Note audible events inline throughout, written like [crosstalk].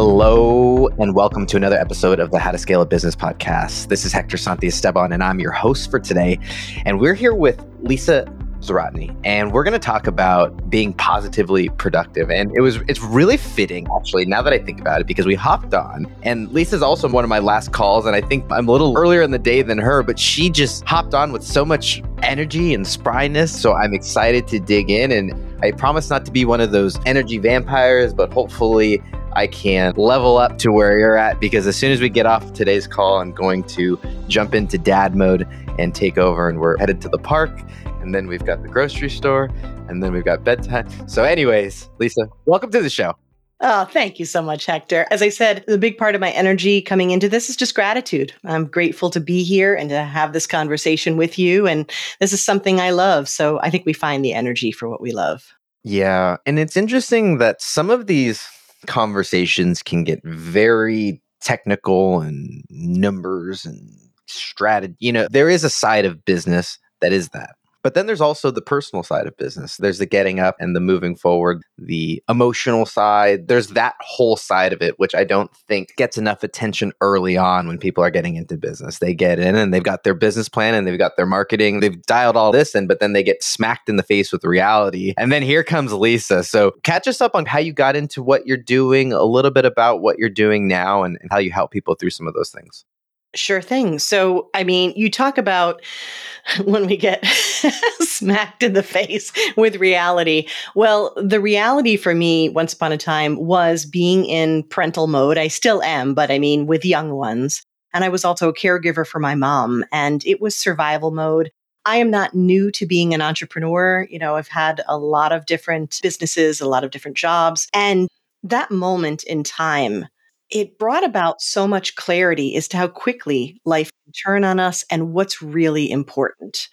Hello, and welcome to another episode of the How to Scale a Business podcast. This is Hector Santiesteban, and I'm your host for today. And we're here with Lisa Zawrotny, and we're going to talk about being positively productive. And it was it's really fitting, actually, now that I think about it, because we hopped on, and Lisa's also one of my last calls, and I think I'm a little earlier in the day than her, but she just hopped on with so much energy and spryness. So I'm excited to dig in, and I promise not to be one of those energy vampires, but hopefully I can level up to where you're at because as soon as we get off today's call, I'm going to jump into dad mode and take over. And we're headed to the park. And then we've got the grocery store. And then we've got bedtime. So, anyways, Lisa, welcome to the show. Oh, thank you so much, Hector. As I said, the big part of my energy coming into this is just gratitude. I'm grateful to be here and to have this conversation with you. And this is something I love. So I think we find the energy for what we love. Yeah. And it's interesting that some of these conversations can get very technical and numbers and strategy. You know, there is a side of business that is that. But then there's also the personal side of business. There's the getting up and the moving forward, the emotional side. There's that whole side of it, which I don't think gets enough attention early on when people are getting into business. They get in and they've got their business plan and they've got their marketing. They've dialed all this in, but then they get smacked in the face with reality. And then here comes Lisa. So catch us up on how you got into what you're doing, a little bit about what you're doing now, and, and how you help people through some of those things. Sure thing. So, I mean, you talk about [laughs] when we get [laughs] smacked in the face with reality. Well, the reality for me, once upon a time, was being in parental mode. I still am, but I mean, with young ones. And I was also a caregiver for my mom, and it was survival mode. I am not new to being an entrepreneur. You know, I've had a lot of different businesses, a lot of different jobs. And that moment in time, it brought about so much clarity as to how quickly life can turn on us and what's really important.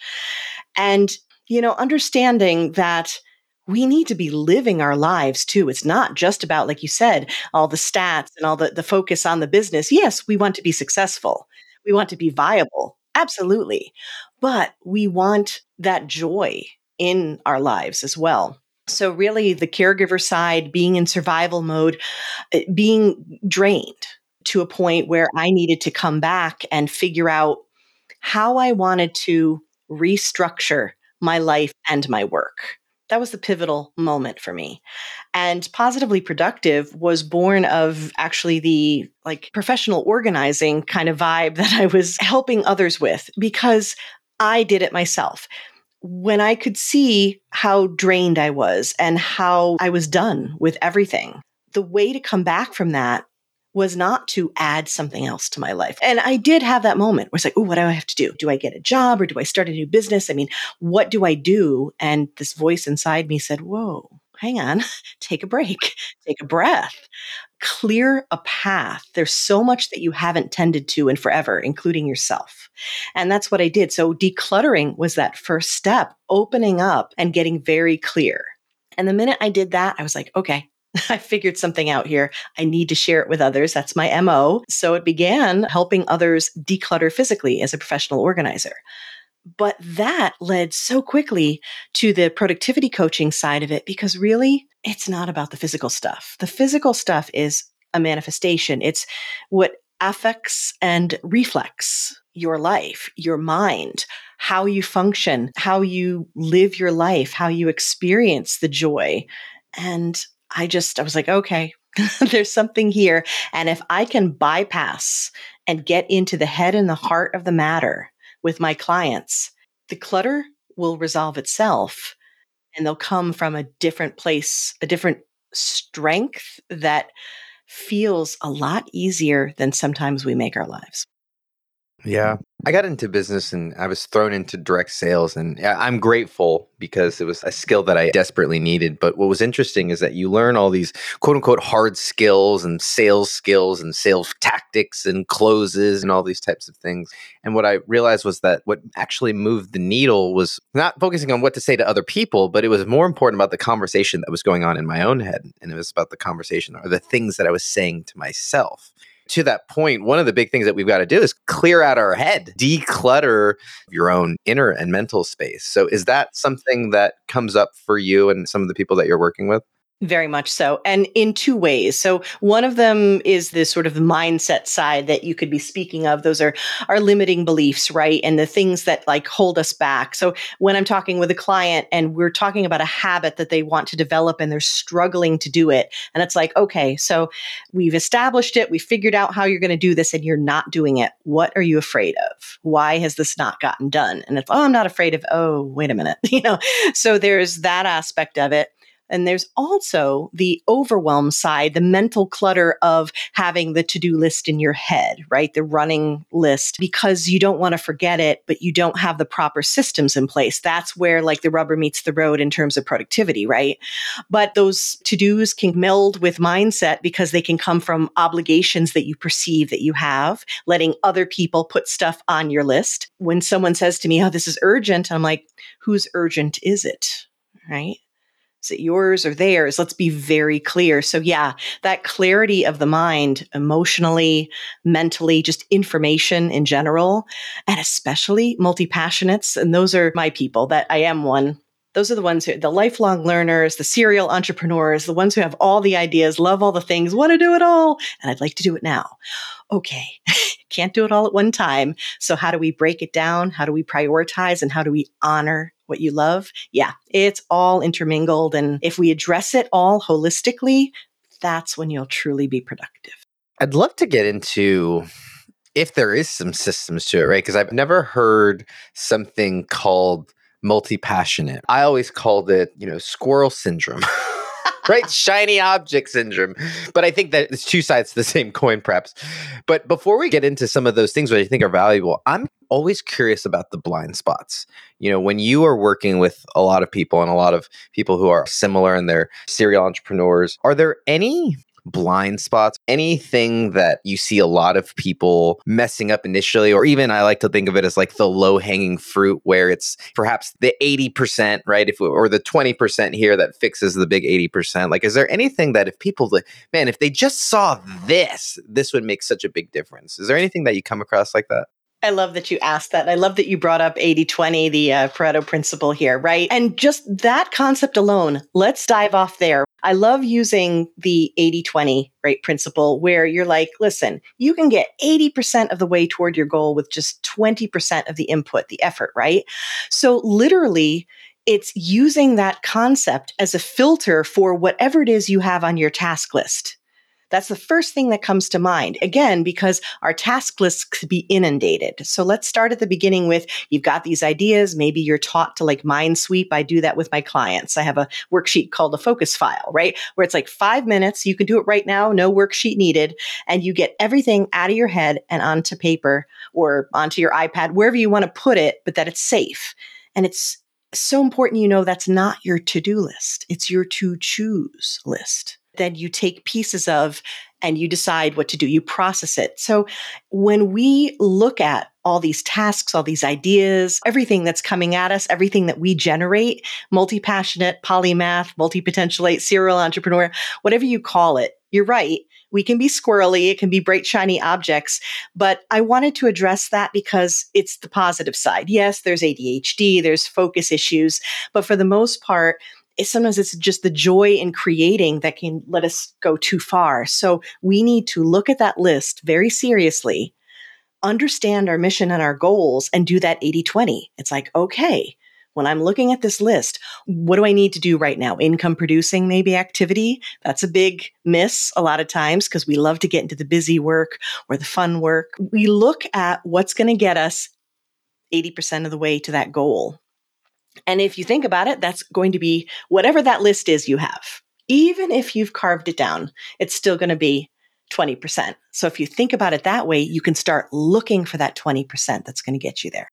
And, you know, understanding that we need to be living our lives too. It's not just about, like you said, all the stats and all the, the focus on the business. Yes, we want to be successful. We want to be viable. Absolutely. But we want that joy in our lives as well. So, really, the caregiver side, being in survival mode, eh, being drained to a point where I needed to come back and figure out how I wanted to restructure my life and my work. That was the pivotal moment for me. And positively productive was born of actually the like professional organizing kind of vibe [laughs] that I was helping others with because I did it myself when I could see how drained I was and how I was done with everything, the way to come back from that was not to add something else to my life. And I did have that moment where it's like, oh, what do I have to do? Do I get a job or do I start a new business? I mean, what do I do? And this voice inside me said, whoa, hang on, [laughs] take a break, [laughs] take a breath clear a path. There's so much that you haven't tended to in forever, including yourself. And that's what I did. So decluttering was that first step, opening up and getting very clear. And the minute I did that, I was like, okay, [laughs] I figured something out here. I need to share it with others. That's my MO. So it began helping others declutter physically as a professional organizer. But that led so quickly to the productivity coaching side of it because really, it's not about the physical stuff. The physical stuff is a manifestation, it's what affects and reflects your life, your mind, how you function, how you live your life, how you experience the joy. And I just, I was like, okay, [laughs] there's something here. And if I can bypass and get into the head and the heart of the matter with my clients, the clutter will resolve itself and they'll come from a different place, a different strength that feels a lot easier than sometimes we make our lives. Yeah. I got into business and I was thrown into direct sales. And I'm grateful because it was a skill that I desperately needed. But what was interesting is that you learn all these quote unquote hard skills and sales skills and sales tactics and closes and all these types of things. And what I realized was that what actually moved the needle was not focusing on what to say to other people, but it was more important about the conversation that was going on in my own head. And it was about the conversation or the things that I was saying to myself to that point, one of the big things that we've got to do is clear out our head, declutter your own inner and mental space. So, is that something that comes up for you and some of the people that you're working with? Very much so. And in two ways. So one of them is this sort of mindset side that you could be speaking of. Those are our limiting beliefs, right? And the things that like hold us back. So when I'm talking with a client and we're talking about a habit that they want to develop and they're struggling to do it. And it's like, okay, so we've established it. We figured out how you're going to do this and you're not doing it. What are you afraid of? Why has this not gotten done? And it's, oh, I'm not afraid of, oh, wait a minute. [laughs] You know, so there's that aspect of it. And there's also the overwhelm side, the mental clutter of having the to do list in your head, right? The running list, because you don't want to forget it, but you don't have the proper systems in place. That's where like the rubber meets the road in terms of productivity, right? But those to dos can meld with mindset because they can come from obligations that you perceive that you have, letting other people put stuff on your list. When someone says to me, Oh, this is urgent, I'm like, whose urgent is it? Right? Is it yours or theirs? Let's be very clear. So, yeah, that clarity of the mind, emotionally, mentally, just information in general, and especially multi passionates. And those are my people that I am one. Those are the ones who, the lifelong learners, the serial entrepreneurs, the ones who have all the ideas, love all the things, want to do it all. And I'd like to do it now. Okay, [laughs] can't do it all at one time. So, how do we break it down? How do we prioritize? And how do we honor what you love. Yeah, it's all intermingled. And if we address it all holistically, that's when you'll truly be productive. I'd love to get into if there is some systems to it, right? Because I've never heard something called multi passionate. I always called it, you know, squirrel syndrome. [laughs] right? Shiny object syndrome. But I think that it's two sides to the same coin, perhaps. But before we get into some of those things which I think are valuable, I'm always curious about the blind spots. You know, when you are working with a lot of people and a lot of people who are similar and they're serial entrepreneurs, are there any blind spots, anything that you see a lot of people messing up initially, or even I like to think of it as like the low hanging fruit where it's perhaps the 80%, right? If or the 20% here that fixes the big 80%. Like, is there anything that if people, man, if they just saw this, this would make such a big difference? Is there anything that you come across like that? I love that you asked that. I love that you brought up 80 20, the uh, Pareto principle here, right? And just that concept alone, let's dive off there. I love using the 80 20 right principle where you're like, listen, you can get 80% of the way toward your goal with just 20% of the input, the effort, right? So literally, it's using that concept as a filter for whatever it is you have on your task list. That's the first thing that comes to mind. Again, because our task lists could be inundated. So let's start at the beginning with you've got these ideas. Maybe you're taught to like mind sweep. I do that with my clients. I have a worksheet called a focus file, right? Where it's like five minutes. You can do it right now, no worksheet needed. And you get everything out of your head and onto paper or onto your iPad, wherever you want to put it, but that it's safe. And it's so important you know that's not your to do list, it's your to choose list then you take pieces of and you decide what to do. You process it. So when we look at all these tasks, all these ideas, everything that's coming at us, everything that we generate, multi passionate, polymath, multi potentialite, serial entrepreneur, whatever you call it, you're right. We can be squirrely, it can be bright, shiny objects, but I wanted to address that because it's the positive side. Yes, there's ADHD, there's focus issues, but for the most part, sometimes it's just the joy in creating that can let us go too far. So we need to look at that list very seriously, understand our mission and our goals, and do that 80 20. It's like, okay, when I'm looking at this list, what do I need to do right now? Income producing, maybe activity. That's a big miss a lot of times because we love to get into the busy work or the fun work. We look at what's going to get us 80% of the way to that goal. And if you think about it, that's going to be whatever that list is you have. Even if you've carved it down, it's still going to be 20%. So if you think about it that way, you can start looking for that 20% that's going to get you there.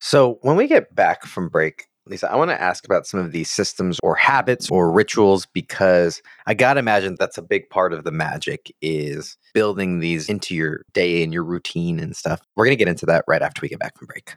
So when we get back from break, Lisa, I want to ask about some of these systems or habits or rituals because I got to imagine that's a big part of the magic is building these into your day and your routine and stuff. We're going to get into that right after we get back from break.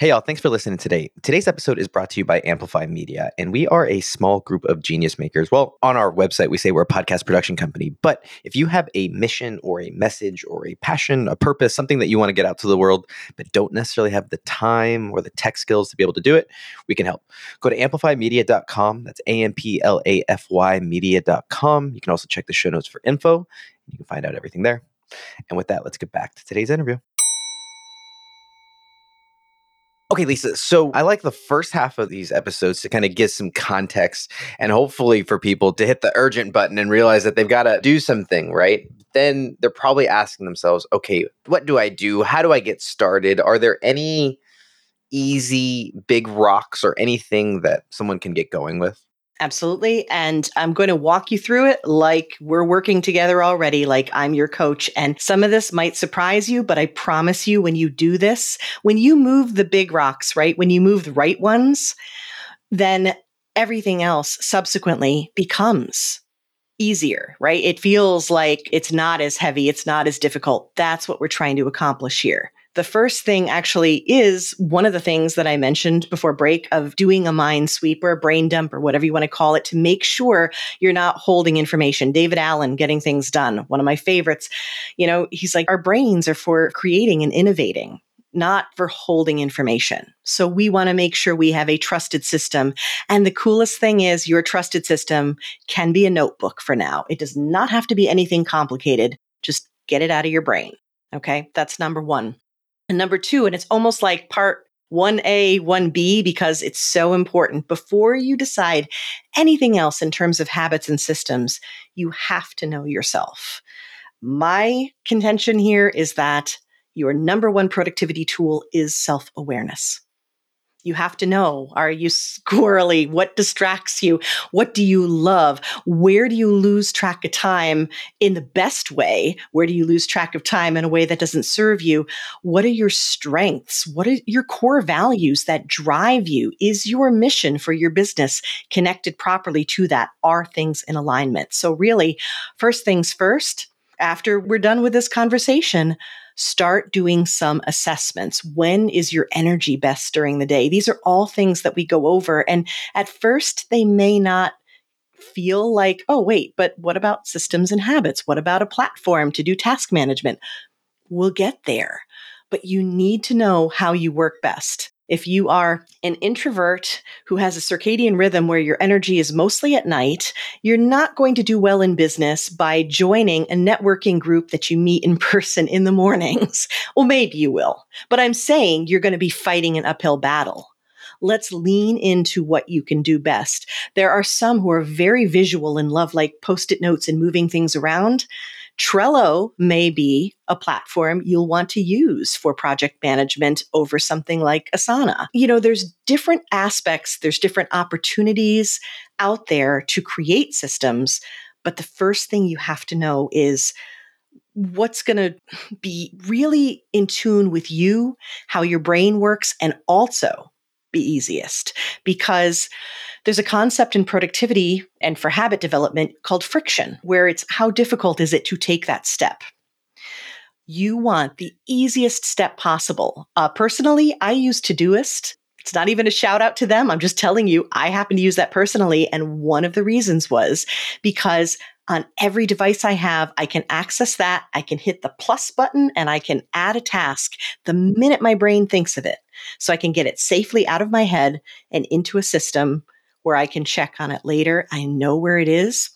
Hey, y'all, thanks for listening today. Today's episode is brought to you by Amplify Media, and we are a small group of genius makers. Well, on our website, we say we're a podcast production company, but if you have a mission or a message or a passion, a purpose, something that you want to get out to the world, but don't necessarily have the time or the tech skills to be able to do it, we can help. Go to amplifymedia.com. That's A M P L A F Y media.com. You can also check the show notes for info. You can find out everything there. And with that, let's get back to today's interview. Okay, Lisa. So I like the first half of these episodes to kind of give some context and hopefully for people to hit the urgent button and realize that they've got to do something, right? Then they're probably asking themselves, okay, what do I do? How do I get started? Are there any easy big rocks or anything that someone can get going with? Absolutely. And I'm going to walk you through it like we're working together already, like I'm your coach. And some of this might surprise you, but I promise you, when you do this, when you move the big rocks, right? When you move the right ones, then everything else subsequently becomes easier, right? It feels like it's not as heavy, it's not as difficult. That's what we're trying to accomplish here. The first thing actually is one of the things that I mentioned before break of doing a mind sweep or a brain dump or whatever you want to call it to make sure you're not holding information. David Allen, Getting Things Done, one of my favorites. You know, he's like, our brains are for creating and innovating not for holding information. So we want to make sure we have a trusted system. And the coolest thing is your trusted system can be a notebook for now. It does not have to be anything complicated. Just get it out of your brain. Okay. That's number one. And number two, and it's almost like part 1A, 1B, because it's so important. Before you decide anything else in terms of habits and systems, you have to know yourself. My contention here is that your number one productivity tool is self awareness. You have to know are you squirrely? What distracts you? What do you love? Where do you lose track of time in the best way? Where do you lose track of time in a way that doesn't serve you? What are your strengths? What are your core values that drive you? Is your mission for your business connected properly to that? Are things in alignment? So, really, first things first, after we're done with this conversation, start doing some assessments. When is your energy best during the day? These are all things that we go over. And at first, they may not feel like, oh, wait, but what about systems and habits? What about a platform to do task management? We'll get there. But you need to know how you work best. If you are an introvert who has a circadian rhythm where your energy is mostly at night, you're not going to do well in business by joining a networking group that you meet in [laughs] person in the mornings. [laughs] well, maybe you will, but I'm saying you're going to be fighting an uphill battle. Let's lean into what you can do best. There are some who are very visual and love like post it notes and moving things around. Trello may be a platform you'll want to use for project management over something like Asana. You know, there's different aspects, there's different opportunities out there to create systems. But the first thing you have to know is what's going to be really in tune with you, how your brain works, and also be easiest because there's a concept in productivity and for habit development called friction, where it's how difficult is it to take that step? You want the easiest step possible. Uh, personally, I use Todoist. It's not even a shout out to them. I'm just telling you, I happen to use that personally. And one of the reasons was because on every device I have, I can access that. I can hit the plus button and I can add a task the minute my brain thinks of it. So I can get it safely out of my head and into a system where I can check on it later. I know where it is.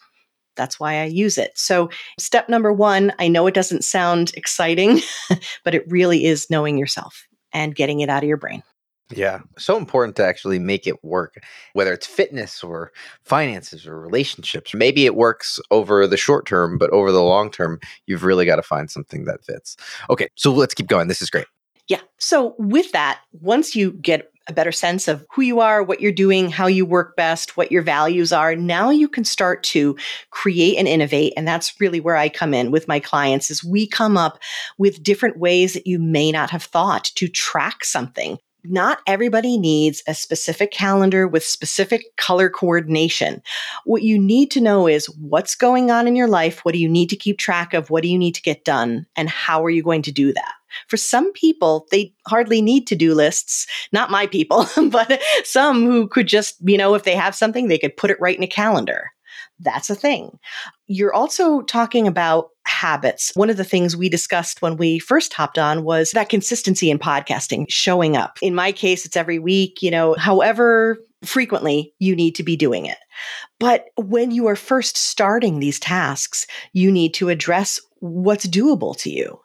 That's why I use it. So, step number one, I know it doesn't sound exciting, [laughs] but it really is knowing yourself and getting it out of your brain. Yeah, so important to actually make it work, whether it's fitness or finances or relationships. Maybe it works over the short term, but over the long term, you've really got to find something that fits. Okay, so let's keep going. This is great. Yeah. So, with that, once you get a better sense of who you are, what you're doing, how you work best, what your values are, now you can start to create and innovate. And that's really where I come in with my clients is we come up with different ways that you may not have thought to track something. Not everybody needs a specific calendar with specific color coordination. What you need to know is what's going on in your life. What do you need to keep track of? What do you need to get done? And how are you going to do that? For some people, they hardly need to do lists. Not my people, [laughs] but some who could just, you know, if they have something, they could put it right in a calendar. That's a thing. You're also talking about habits. One of the things we discussed when we first hopped on was that consistency in podcasting, showing up. In my case, it's every week, you know, however frequently you need to be doing it. But when you are first starting these tasks, you need to address what's doable to you.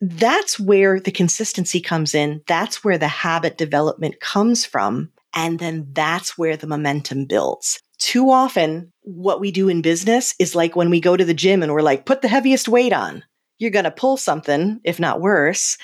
That's where the consistency comes in. That's where the habit development comes from. And then that's where the momentum builds too often what we do in business is like when we go to the gym and we're like, put the heaviest weight on. You're going to pull something, if not worse,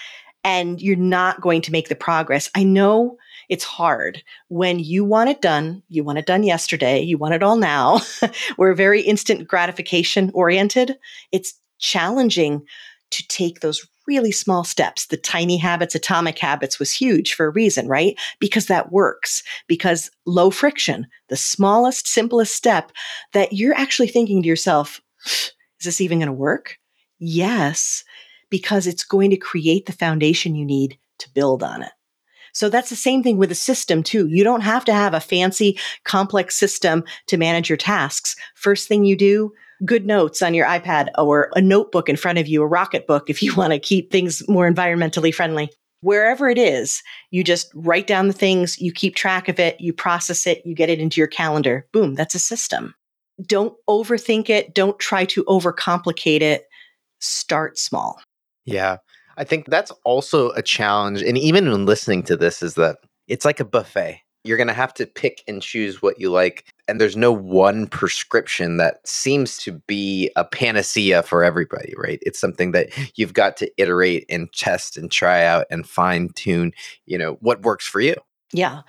and you're not going to make the progress. I know it's hard when you want it done. You want it done yesterday. You want it all now. [laughs] we're very instant gratification oriented. It's challenging to take those really small steps. The tiny habits, atomic habits was huge for a reason, right? Because that works, because low friction, the smallest, simplest step that you're actually thinking to yourself, is this even going to work? Yes, because it's going to create the foundation you need to build on it. So that's the same thing with a system too. You don't have to have a fancy, complex system to manage your tasks. First thing you do, GoodNotes on your iPad or a notebook in front of you, a Rocketbook if you [laughs] want to keep things more environmentally friendly. Wherever it is, you just write down the things, you keep track of it, you process it, you get it into your calendar. Boom, that's a system. Don't overthink it. Don't try to overcomplicate it. Start small. Yeah. I think that's also a challenge. And even when listening to this, is that it's like a buffet you're going to have to pick and choose what you like. And there's no one prescription that seems to be a panacea for everybody, right? It's something that you've got to iterate and test and try out and fine tune, you know, what works for you. Yeah.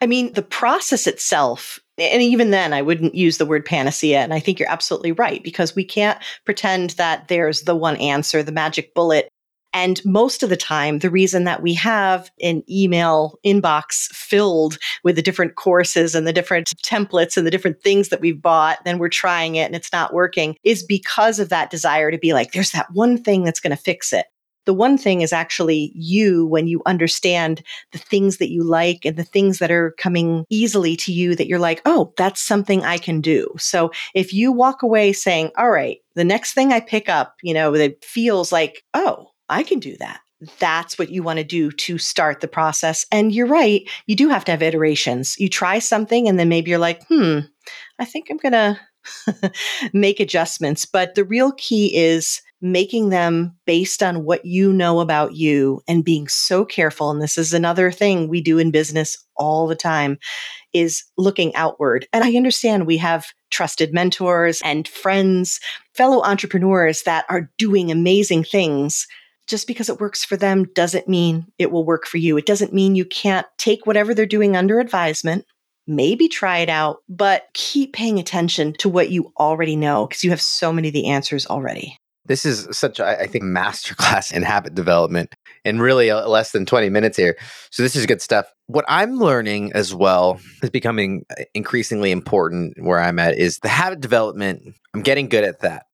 I mean, the process itself, and even then, I wouldn't use the word panacea. And I think you're absolutely right because we can't pretend that there's the one answer, the magic bullet and most of the time, the reason that we have an email inbox filled with the different courses and the different templates and the different things that we've bought, then we're trying it and it's not working is because of that desire to be like, there's that one thing that's going to fix it. The one thing is actually you when you understand the things that you like and the things that are coming easily to you that you're like, oh, that's something I can do. So if you walk away saying, all right, the next thing I pick up, you know, that feels like, oh, I can do that. That's what you want to do to start the process. And you're right, you do have to have iterations. You try something and then maybe you're like, hmm, I think I'm going [laughs] to make adjustments. But the real key is making them based on what you know about you and being so careful. And this is another thing we do in business all the time is looking outward. And I understand we have trusted mentors and friends, fellow entrepreneurs that are doing amazing things just because it works for them doesn't mean it will work for you. It doesn't mean you can't take whatever they're doing under advisement, maybe try it out, but keep paying attention to what you already know because you have so many of the answers already. This is such, I think, masterclass in habit development and really uh, less than 20 minutes here. So, this is good stuff. What I'm learning as well is becoming uh, increasingly important where I'm at is the habit development. I'm getting good at that,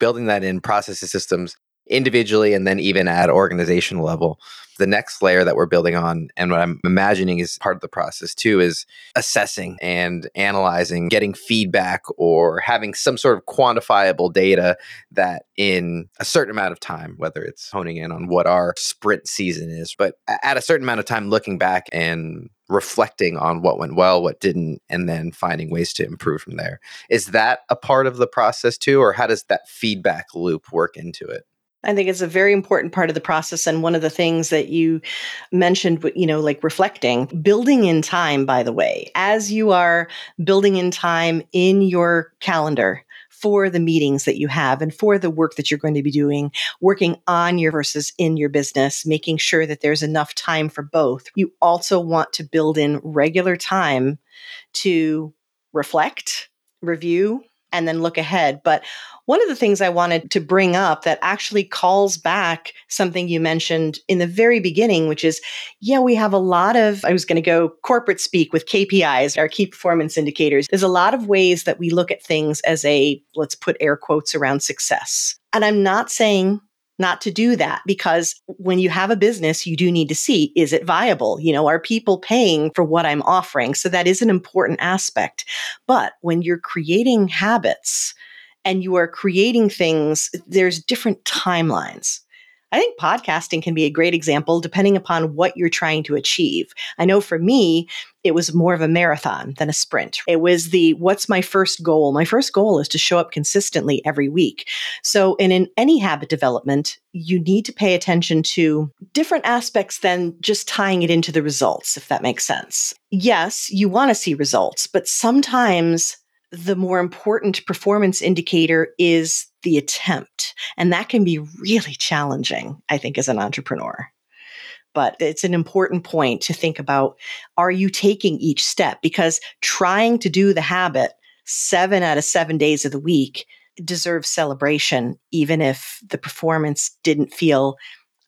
building that in processes, systems individually and then even at organizational level. The next layer that we're building on, and what I'm imagining is part of the process too, is assessing and analyzing, getting feedback, or having some sort of quantifiable data that in a certain amount of time, whether it's honing in on what our sprint season is, but at a certain amount of time, looking back and reflecting on what went well, what didn't, and then finding ways to improve from there. Is that a part of the process too, or how does that feedback loop work into it? I think it's a very important part of the process. And one of the things that you mentioned, you know, like reflecting, building in time, by the way, as you are building in time in your calendar for the meetings that you have and for the work that you're going to be doing, working on your versus in your business, making sure that there's enough time for both. You also want to build in regular time to reflect, review, and then look ahead. But one of the things I wanted to bring up that actually calls back something you mentioned in the very beginning, which is, yeah, we have a lot of, I was going to go corporate speak with KPIs, our key performance indicators. There's a lot of ways that we look at things as a, let's put air quotes around success. And I'm not saying not to do that because when you have a business, you do need to see is it viable? You know, are people paying for what I'm offering? So that is an important aspect. But when you're creating habits and you are creating things, there's different timelines. I think podcasting can be a great example depending upon what you're trying to achieve. I know for me, it was more of a marathon than a sprint. It was the what's my first goal? My first goal is to show up consistently every week. So, in, in any habit development, you need to pay attention to different aspects than just tying it into the results, if that makes sense. Yes, you want to see results, but sometimes the more important performance indicator is the attempt. And that can be really challenging, I think, as an entrepreneur. But it's an important point to think about are you taking each step? Because trying to do the habit seven out of seven days of the week deserves celebration, even if the performance didn't feel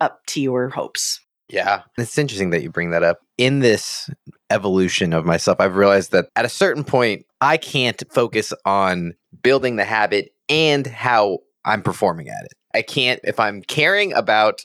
up to your hopes. Yeah. It's interesting that you bring that up. In this evolution of myself, I've realized that at a certain point, I can't focus on building the habit and how I'm performing at it. I can't, if I'm caring about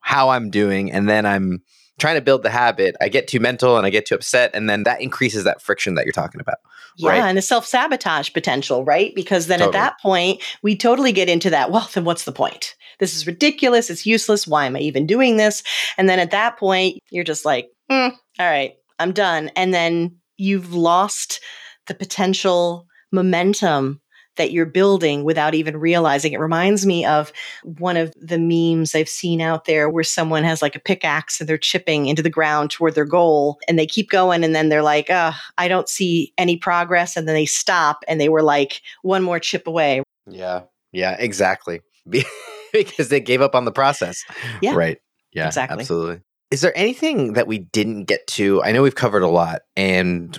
how I'm doing and then I'm trying to build the habit, I get too mental and I get too upset. And then that increases that friction that you're talking about. Yeah, right? and the self sabotage potential, right? Because then totally. at that point, we totally get into that. Well, then what's the point? This is ridiculous. It's useless. Why am I even doing this? And then at that point, you're just like, mm, all right, I'm done. And then you've lost the potential momentum that you're building without even realizing. It reminds me of one of the memes I've seen out there where someone has like a pickaxe and they're chipping into the ground toward their goal and they keep going and then they're like, oh, I don't see any progress. And then they stop and they were like one more chip away. Yeah. Yeah, exactly. [laughs] because they gave up on the process. Yeah. Right. Yeah. Exactly. Absolutely. Is there anything that we didn't get to? I know we've covered a lot and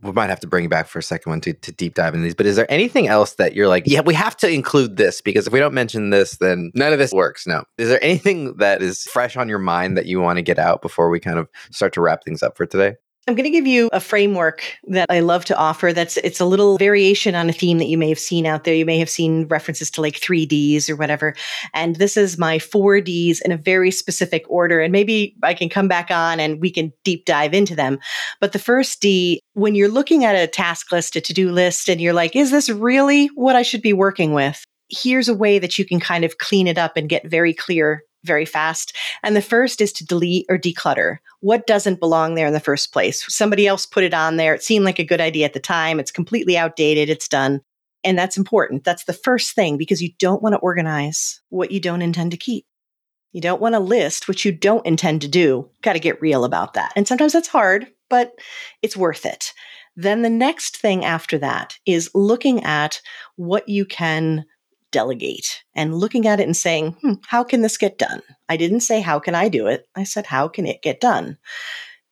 we might have to bring you back for a second one to, to deep dive into these, but is there anything else that you're like, yeah, we have to include this because if we don't mention this, then none of this works? No. Is there anything that is fresh on your mind that you want to get out before we kind of start to wrap things up for today? I'm going to give you a framework that I love to offer. That's it's a little variation on a theme that you may have seen out there. You may have seen references to like 3Ds or whatever. And this is my 4Ds in a very specific order. And maybe I can come back on and we can deep dive into them. But the first D, when you're looking at a task list, a to-do list, and you're like, is this really what I should be working with? Here's a way that you can kind of clean it up and get very clear very fast. And the first is to delete or declutter. What doesn't belong there in the first place? Somebody else put it on there. It seemed like a good idea at the time. It's completely outdated. It's done. And that's important. That's the first thing because you don't want to organize what you don't intend to keep. You don't want to list what you don't intend to do. Got to get real about that. And sometimes that's hard, but it's worth it. Then the next thing after that is looking at what you can delegate and looking at it and saying, hmm, how can this get done? I didn't say, how can I do it? I said, how can it get done?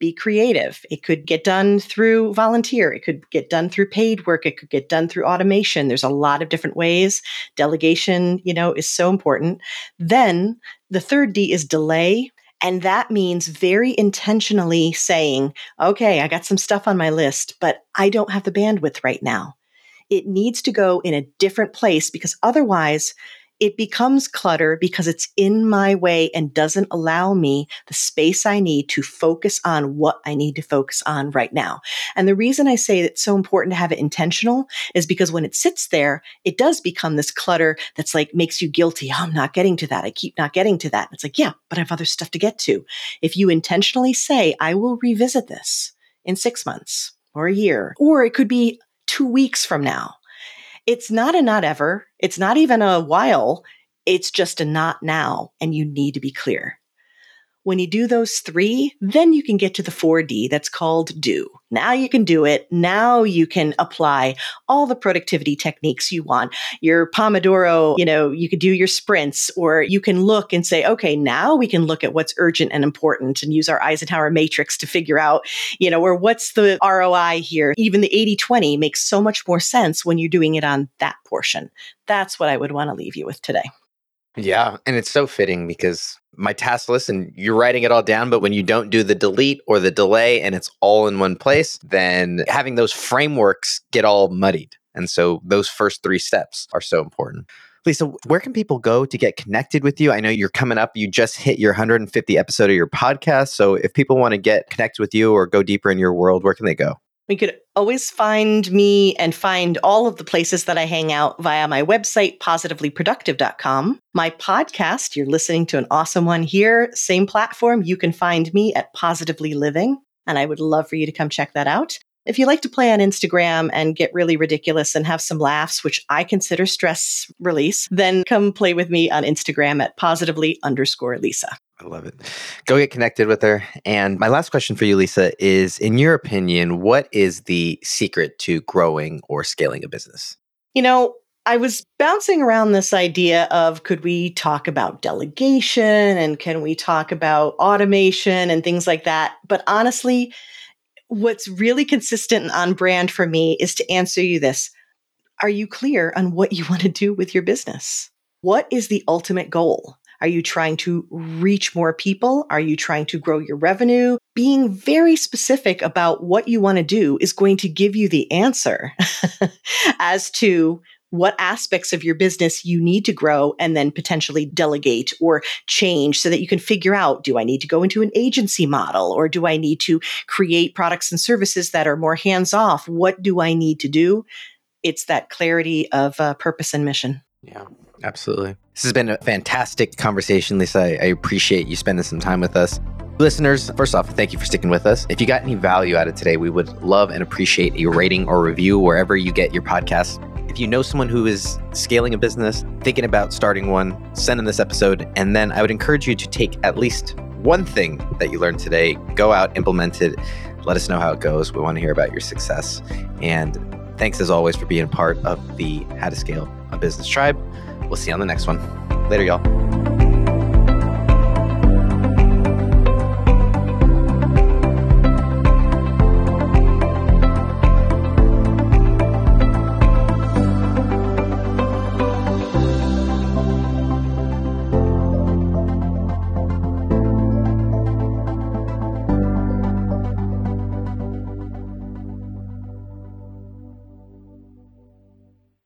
Be creative. It could get done through volunteer. It could get done through paid work. It could get done through automation. There's a lot of different ways. Delegation, you know, is so important. Then the third D is delay. And that means very intentionally saying, okay, I got some stuff on my list, but I don't have the bandwidth right now it needs to go in a different place because otherwise it becomes clutter because it's in my way and doesn't allow me the space I need to focus on what I need to focus on right now. And the reason I say it's so important to have it intentional is because when it sits there, it does become this clutter that's like makes you guilty. Oh, I'm not getting to that. I keep not getting to that. it's like, yeah, but I have other stuff to get to. If you intentionally say, I will revisit this in six months or a year, or it could be two weeks from now. It's not a not ever. It's not even a while. It's just a not now. And you need to be clear. When you do those three, then you can get to the 4D that's called do. Now you can do it. Now you can apply all the productivity techniques you want. Your Pomodoro, you know, you could do your sprints or you can look and say, okay, now we can look at what's urgent and important and use our Eisenhower matrix to figure out, you know, or what's the ROI here. Even the 80 20 makes so much more sense when you're doing it on that portion. That's what I would want to leave you with today. Yeah. And it's so fitting because my task list and you're writing it all down, but when you don't do the delete or the delay and it's all in one place, then having those frameworks get all muddied. And so those first three steps are so important. Lisa, where can people go to get connected with you? I know you're coming up. You just hit your 150 episode of your podcast. So if people want to get connected with you or go deeper in your world, where can they go? We could always find me and find all of the places that I hang out via my website, positivelyproductive.com. My podcast, you're listening to an awesome one here, same platform. You can find me at Positively Living, and I would love for you to come check that out. If you like to play on Instagram and get really ridiculous and have some laughs, which I consider stress release, then come play with me on Instagram at positively underscore Lisa. I love it. Go get connected with her. And my last question for you, Lisa, is in your opinion, what is the secret to growing or scaling a business? You know, I was bouncing around this idea of could we talk about delegation and can we talk about automation and things like that? But honestly, what's really consistent and on brand for me is to answer you this Are you clear on what you [laughs] want to do with your business? What is the ultimate goal? Are you trying to reach more people? Are you trying to grow your revenue? Being very specific about what you want to do is going to give you the answer [laughs] as to what aspects of your business you need to grow and then potentially delegate or change so that you can figure out do I need to go into an agency model or do I need to create products and services that are more hands off? What do I need to do? It's that clarity of uh, purpose and mission. Yeah. Absolutely. This has been a fantastic conversation, Lisa. I, I appreciate you spending some time with us. Listeners, first off, thank you for sticking with us. If you got any value out of today, we would love and appreciate a rating or review wherever you get your podcasts. If you know someone who is scaling a business, thinking about starting one, send them this episode. And then I would encourage you to take at least one thing that you learned today, go out, implement it, let us know how it goes. We want to hear about your success. And thanks as always for being a part of the How to Scale a Business Tribe. We'll see you on the next one. Later, y'all.